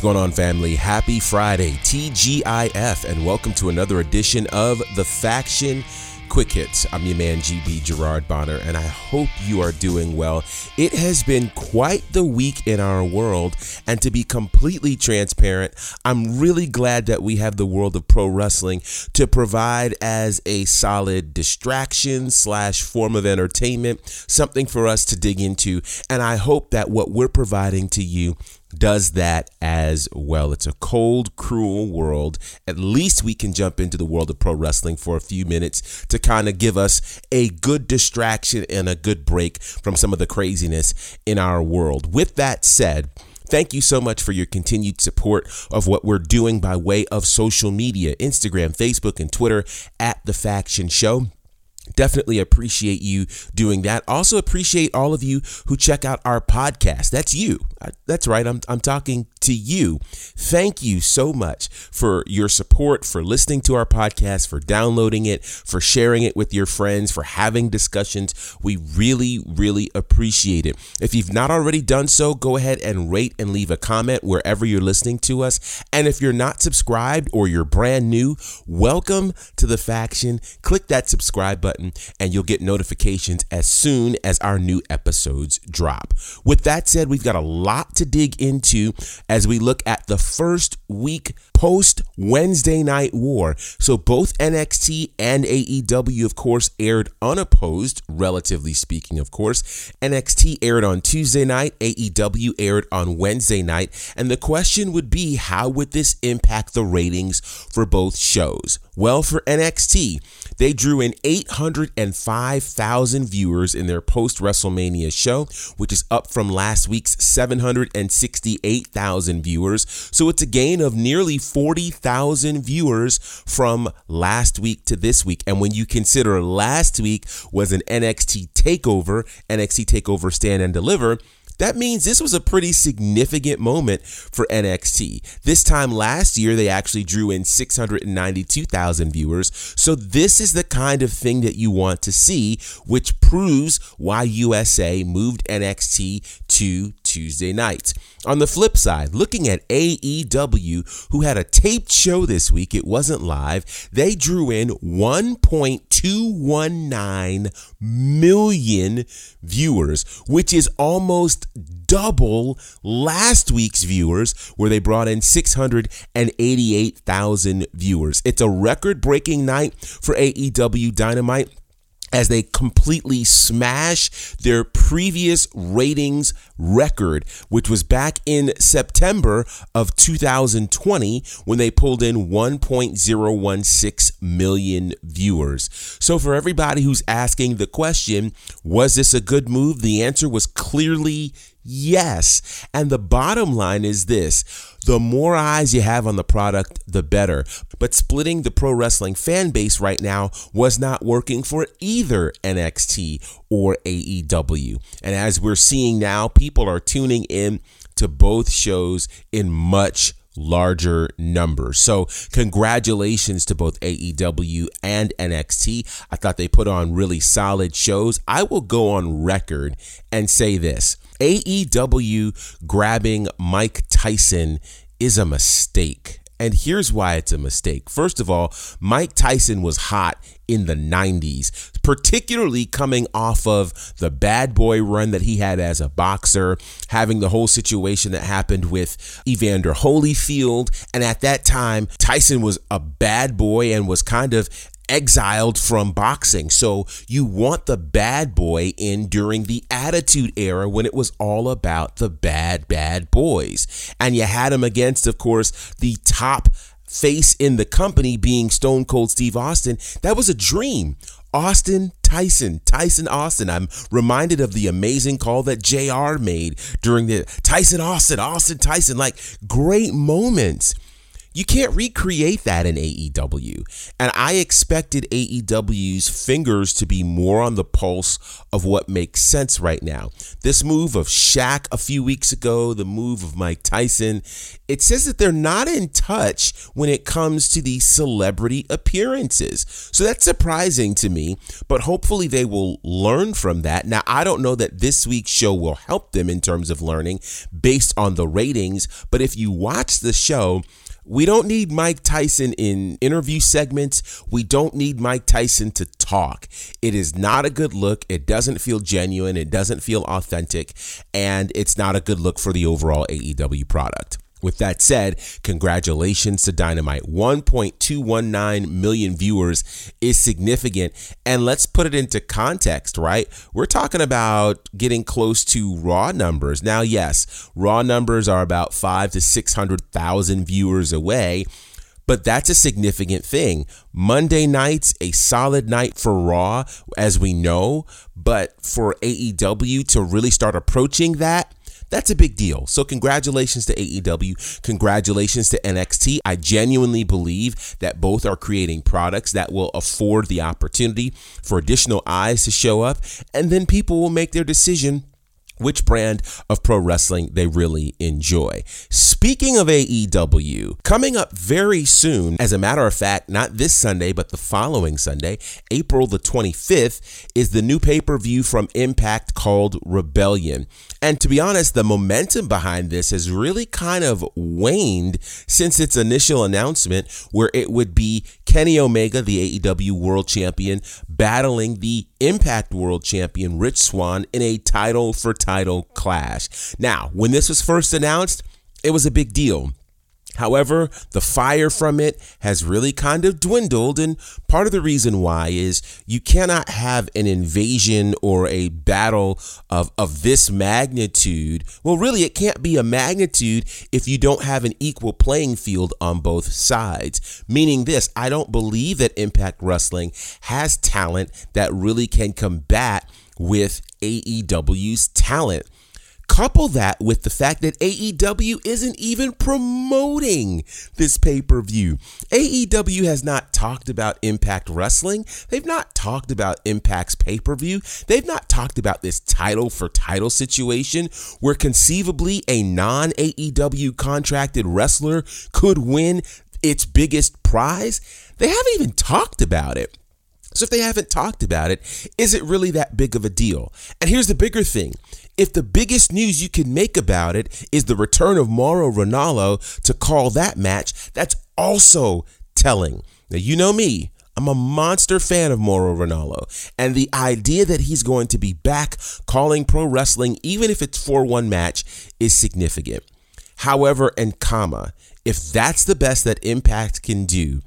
going on, family? Happy Friday, TGIF, and welcome to another edition of The Faction Quick Hits. I'm your man, GB Gerard Bonner, and I hope you are doing well. It has been quite the week in our world, and to be completely transparent, I'm really glad that we have the world of pro wrestling to provide as a solid distraction slash form of entertainment, something for us to dig into, and I hope that what we're providing to you does that as well. It's a cold, cruel world. At least we can jump into the world of pro wrestling for a few minutes to kind of give us a good distraction and a good break from some of the craziness in our world. With that said, Thank you so much for your continued support of what we're doing by way of social media Instagram, Facebook, and Twitter at The Faction Show. Definitely appreciate you doing that. Also appreciate all of you who check out our podcast. That's you. That's right. I'm, I'm talking to you. Thank you so much for your support, for listening to our podcast, for downloading it, for sharing it with your friends, for having discussions. We really, really appreciate it. If you've not already done so, go ahead and rate and leave a comment wherever you're listening to us. And if you're not subscribed or you're brand new, welcome to the faction. Click that subscribe button button and you'll get notifications as soon as our new episodes drop. With that said, we've got a lot to dig into as we look at the first week post Wednesday Night War. So both NXT and AEW, of course, aired unopposed, relatively speaking, of course. NXT aired on Tuesday night, AEW aired on Wednesday night. And the question would be how would this impact the ratings for both shows? Well, for NXT, they drew in 805,000 viewers in their post WrestleMania show, which is up from last week's 768,000 viewers. So it's a gain of nearly 40,000 viewers from last week to this week. And when you consider last week was an NXT takeover, NXT takeover stand and deliver, that means this was a pretty significant moment for NXT. This time last year, they actually drew in 692,000 viewers. So, this is the kind of thing that you want to see, which proves why USA moved NXT to Tuesday nights. On the flip side, looking at AEW, who had a taped show this week, it wasn't live, they drew in 1.219 million viewers, which is almost double last week's viewers, where they brought in 688,000 viewers. It's a record breaking night for AEW Dynamite as they completely smash their previous ratings record, which was back in September of 2020 when they pulled in 1.016 million viewers. So, for everybody who's asking the question, was this a good move? The answer was clearly Yes. And the bottom line is this the more eyes you have on the product, the better. But splitting the pro wrestling fan base right now was not working for either NXT or AEW. And as we're seeing now, people are tuning in to both shows in much larger numbers. So, congratulations to both AEW and NXT. I thought they put on really solid shows. I will go on record and say this AEW grabbing Mike Tyson is a mistake. And here's why it's a mistake. First of all, Mike Tyson was hot in the 90s, particularly coming off of the bad boy run that he had as a boxer, having the whole situation that happened with Evander Holyfield. And at that time, Tyson was a bad boy and was kind of exiled from boxing. So you want the bad boy in during the Attitude Era when it was all about the bad, bad boys. And you had him against, of course, the top face in the company being Stone Cold Steve Austin. That was a dream. Austin Tyson, Tyson Austin. I'm reminded of the amazing call that JR made during the Tyson Austin, Austin Tyson, like great moments. You can't recreate that in AEW. And I expected AEW's fingers to be more on the pulse of what makes sense right now. This move of Shaq a few weeks ago, the move of Mike Tyson, it says that they're not in touch when it comes to these celebrity appearances. So that's surprising to me, but hopefully they will learn from that. Now, I don't know that this week's show will help them in terms of learning based on the ratings, but if you watch the show, we don't need Mike Tyson in interview segments. We don't need Mike Tyson to talk. It is not a good look. It doesn't feel genuine. It doesn't feel authentic. And it's not a good look for the overall AEW product. With that said, congratulations to Dynamite. 1.219 million viewers is significant. And let's put it into context, right? We're talking about getting close to Raw numbers. Now, yes, Raw numbers are about five to 600,000 viewers away. But that's a significant thing. Monday nights, a solid night for Raw, as we know. But for AEW to really start approaching that, that's a big deal. So, congratulations to AEW. Congratulations to NXT. I genuinely believe that both are creating products that will afford the opportunity for additional eyes to show up, and then people will make their decision which brand of pro wrestling they really enjoy. Speaking of AEW, coming up very soon, as a matter of fact, not this Sunday, but the following Sunday, April the 25th, is the new pay per view from Impact called Rebellion. And to be honest, the momentum behind this has really kind of waned since its initial announcement, where it would be Kenny Omega, the AEW World Champion, battling the Impact World Champion Rich Swann in a title for title clash. Now, when this was first announced, it was a big deal. However, the fire from it has really kind of dwindled, and part of the reason why is you cannot have an invasion or a battle of, of this magnitude. Well, really, it can't be a magnitude if you don't have an equal playing field on both sides. Meaning this, I don't believe that Impact Wrestling has talent that really can combat with AEW's talent. Couple that with the fact that AEW isn't even promoting this pay per view. AEW has not talked about Impact Wrestling. They've not talked about Impact's pay per view. They've not talked about this title for title situation where conceivably a non AEW contracted wrestler could win its biggest prize. They haven't even talked about it. So if they haven't talked about it, is it really that big of a deal? And here's the bigger thing. If the biggest news you can make about it is the return of Mauro Ranallo to call that match, that's also telling. Now, you know me, I'm a monster fan of Mauro Ranallo, and the idea that he's going to be back calling pro wrestling, even if it's for one match, is significant. However, and comma, if that's the best that Impact can do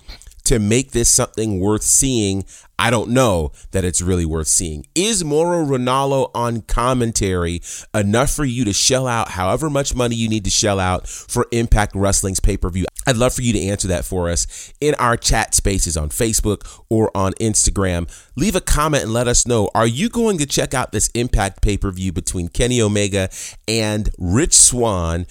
to make this something worth seeing, I don't know that it's really worth seeing. Is Mauro Ranallo on commentary enough for you to shell out however much money you need to shell out for Impact Wrestling's pay per view? I'd love for you to answer that for us in our chat spaces on Facebook or on Instagram. Leave a comment and let us know. Are you going to check out this Impact pay per view between Kenny Omega and Rich Swann?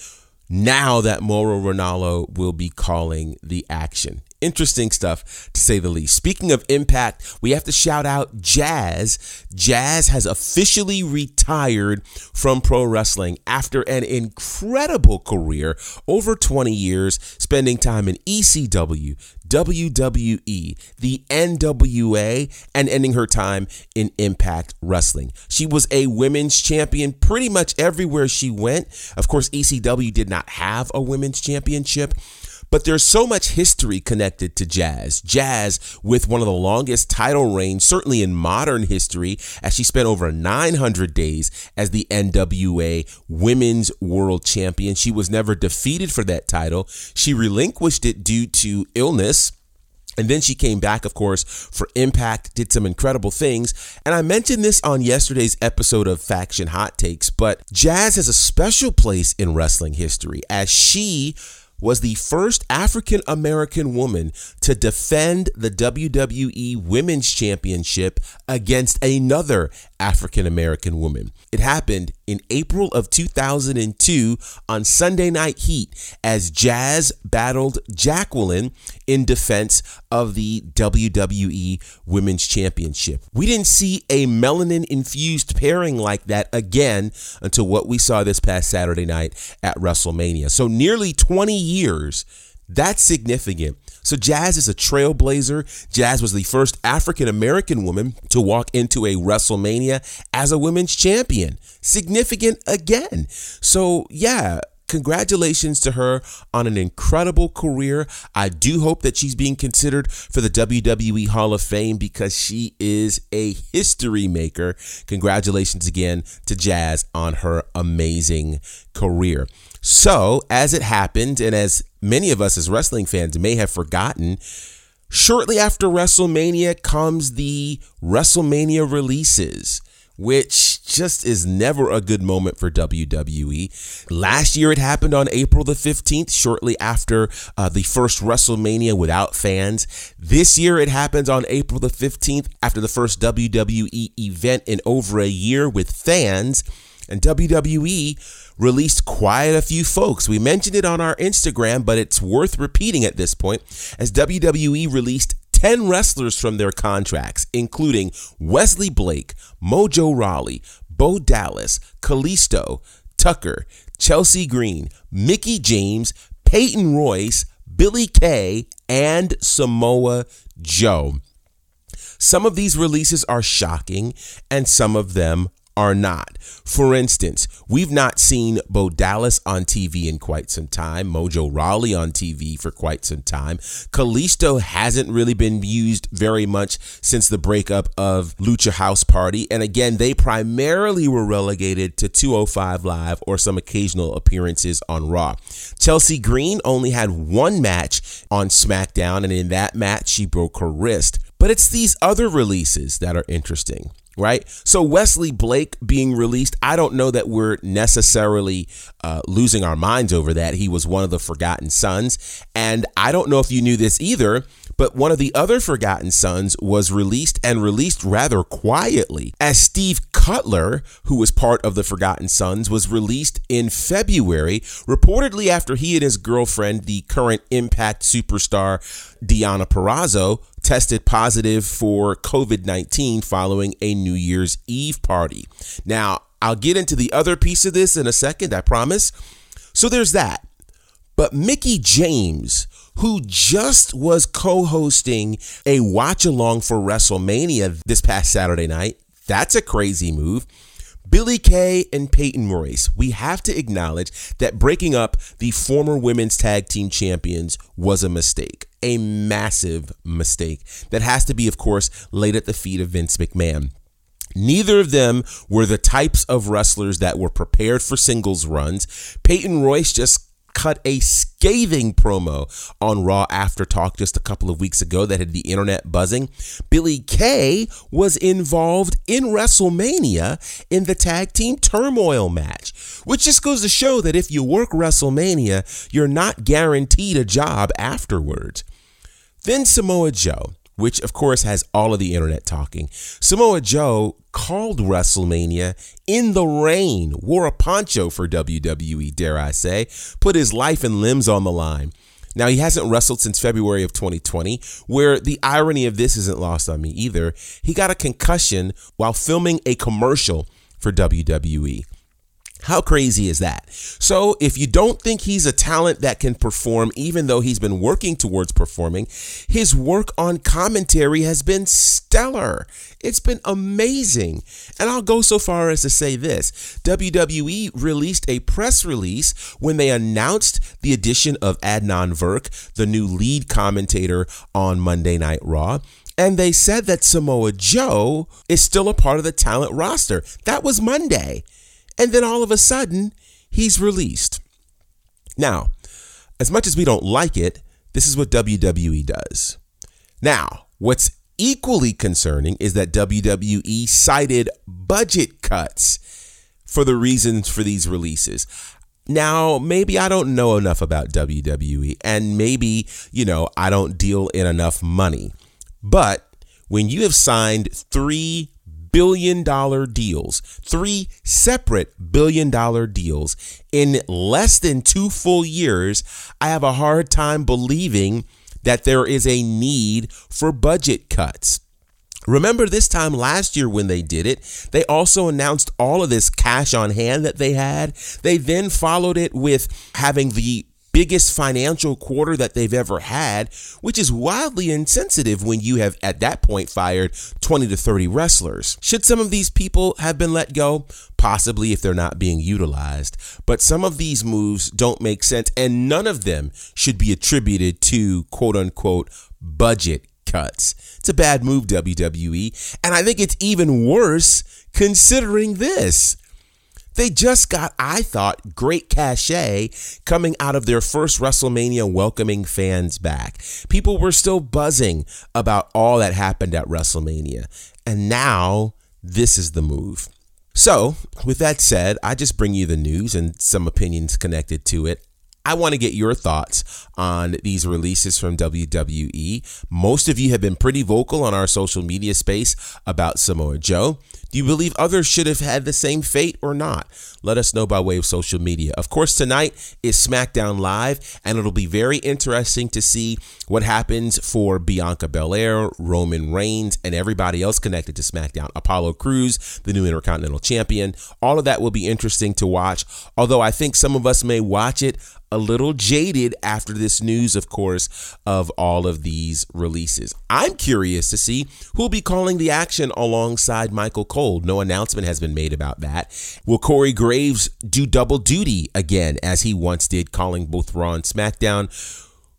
now that Mauro Ranallo will be calling the action. Interesting stuff to say the least. Speaking of impact, we have to shout out Jazz. Jazz has officially retired from pro wrestling after an incredible career over 20 years, spending time in ECW, WWE, the NWA, and ending her time in Impact Wrestling. She was a women's champion pretty much everywhere she went. Of course, ECW did not have a women's championship. But there's so much history connected to jazz. Jazz, with one of the longest title reigns, certainly in modern history, as she spent over 900 days as the NWA Women's World Champion. She was never defeated for that title. She relinquished it due to illness. And then she came back, of course, for Impact, did some incredible things. And I mentioned this on yesterday's episode of Faction Hot Takes, but Jazz has a special place in wrestling history as she was the first African American woman to defend the WWE Women's Championship against another African American woman. It happened in April of 2002 on Sunday Night Heat as Jazz battled Jacqueline in defense of the WWE Women's Championship. We didn't see a melanin infused pairing like that again until what we saw this past Saturday night at WrestleMania. So nearly 20 years. That's significant. So, Jazz is a trailblazer. Jazz was the first African American woman to walk into a WrestleMania as a women's champion. Significant again. So, yeah, congratulations to her on an incredible career. I do hope that she's being considered for the WWE Hall of Fame because she is a history maker. Congratulations again to Jazz on her amazing career. So, as it happened, and as many of us as wrestling fans may have forgotten, shortly after WrestleMania comes the WrestleMania releases which just is never a good moment for WWE. Last year it happened on April the 15th, shortly after uh, the first WrestleMania without fans. This year it happens on April the 15th after the first WWE event in over a year with fans. And WWE released quite a few folks. We mentioned it on our Instagram, but it's worth repeating at this point as WWE released 10 wrestlers from their contracts, including Wesley Blake, Mojo Rawley, Bo Dallas, Kalisto, Tucker, Chelsea Green, Mickie James, Peyton Royce, Billy Kay, and Samoa Joe. Some of these releases are shocking, and some of them are not. For instance, we've not seen Bo Dallas on TV in quite some time, Mojo Rawley on TV for quite some time. Kalisto hasn't really been used very much since the breakup of Lucha House Party. And again, they primarily were relegated to 205 Live or some occasional appearances on Raw. Chelsea Green only had one match on SmackDown, and in that match, she broke her wrist. But it's these other releases that are interesting right? So Wesley Blake being released, I don't know that we're necessarily uh, losing our minds over that. He was one of the Forgotten Sons, and I don't know if you knew this either. But one of the other Forgotten Sons was released and released rather quietly, as Steve Cutler, who was part of the Forgotten Sons, was released in February, reportedly after he and his girlfriend, the current Impact superstar Deonna Purrazzo, tested positive for COVID 19 following a New Year's Eve party. Now, I'll get into the other piece of this in a second, I promise. So there's that. But Mickie James, who just was co hosting a watch along for WrestleMania this past Saturday night, that's a crazy move. Billy Kay and Peyton Royce, we have to acknowledge that breaking up the former women's tag team champions was a mistake, a massive mistake that has to be, of course, laid at the feet of Vince McMahon. Neither of them were the types of wrestlers that were prepared for singles runs. Peyton Royce just cut a scathing promo on Raw After Talk just a couple of weeks ago that had the internet buzzing. Billy Kay was involved in WrestleMania in the tag team turmoil match, which just goes to show that if you work WrestleMania, you're not guaranteed a job afterwards. Then Samoa Joe which of course has all of the internet talking. Samoa Joe called WrestleMania in the rain, wore a poncho for WWE, dare I say, put his life and limbs on the line. Now, he hasn't wrestled since February of 2020, where the irony of this isn't lost on me either. He got a concussion while filming a commercial for WWE. How crazy is that? So, if you don't think he's a talent that can perform, even though he's been working towards performing, his work on commentary has been stellar. It's been amazing. And I'll go so far as to say this WWE released a press release when they announced the addition of Adnan Virk, the new lead commentator on Monday Night Raw. And they said that Samoa Joe is still a part of the talent roster. That was Monday. And then all of a sudden, he's released. Now, as much as we don't like it, this is what WWE does. Now, what's equally concerning is that WWE cited budget cuts for the reasons for these releases. Now, maybe I don't know enough about WWE, and maybe, you know, I don't deal in enough money. But when you have signed three billion dollar deals, three separate billion dollar deals in less than two full years, I have a hard time believing that there is a need for budget cuts. Remember this time last year when they did it, they also announced all of this cash on hand that they had. They then followed it with having the biggest financial quarter that they've ever had, which is wildly insensitive when you have at that point fired 20 to 30 wrestlers. Should some of these people have been let go? Possibly if they're not being utilized. But some of these moves don't make sense, and none of them should be attributed to quote unquote budget cuts. It's a bad move, WWE. And I think it's even worse considering this. They just got, I thought, great cachet coming out of their first WrestleMania welcoming fans back. People were still buzzing about all that happened at WrestleMania. And now this is the move. So, with that said, I just bring you the news and some opinions connected to it. I want to get your thoughts on these releases from WWE. Most of you have been pretty vocal on our social media space about Samoa Joe. Do you believe others should have had the same fate or not? Let us know by way of social media. Of course, tonight is SmackDown Live, and it'll be very interesting to see what happens for Bianca Belair, Roman Reigns, and everybody else connected to SmackDown. Apollo Crews, the new Intercontinental Champion. All of that will be interesting to watch, although I think some of us may watch it a little jaded after this news, of course, of all of these releases. I'm curious to see who'll be calling the action alongside Michael Cole. No announcement has been made about that. Will Corey Graves do double duty again, as he once did, calling both Raw and SmackDown?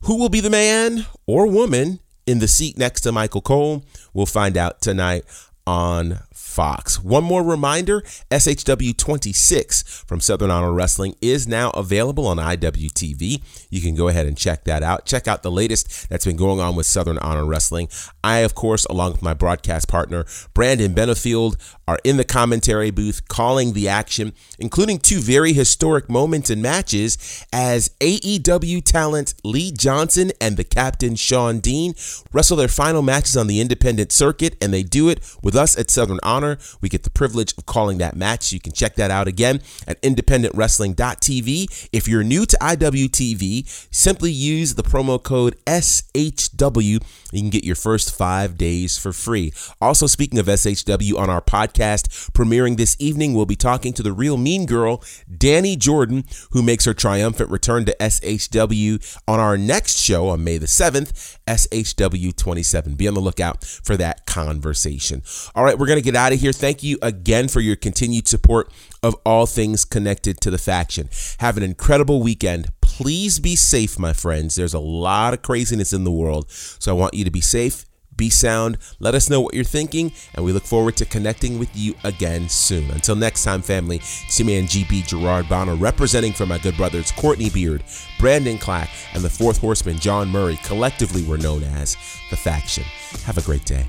Who will be the man or woman in the seat next to Michael Cole? We'll find out tonight on Fox. One more reminder SHW 26 from Southern Honor Wrestling is now available on IWTV. You can go ahead and check that out. Check out the latest that's been going on with Southern Honor Wrestling. I, of course, along with my broadcast partner, Brandon Benefield, are in the commentary booth calling the action, including two very historic moments and matches as AEW talent Lee Johnson and the captain Shawn Dean wrestle their final matches on the independent circuit, and they do it with us at Southern Honor. We get the privilege of calling that match. You can check that out again at independentwrestling.tv. If you're new to IWTV, simply use the promo code SHW. You can get your first five days for free. Also, speaking of SHW on our podcast, premiering this evening. We'll be talking to the real mean girl, Danny Jordan, who makes her triumphant return to SHW on our next show on May the 7th, SHW 27. Be on the lookout for that conversation. All right, we're going to get out of here. Thank you again for your continued support of all things connected to the faction. Have an incredible weekend. Please be safe, my friends. There's a lot of craziness in the world, so I want you to be safe be sound. Let us know what you're thinking, and we look forward to connecting with you again soon. Until next time, family, it's your man GB Gerard Bonner representing for my good brothers Courtney Beard, Brandon Clack, and the fourth horseman John Murray. Collectively, we're known as the Faction. Have a great day.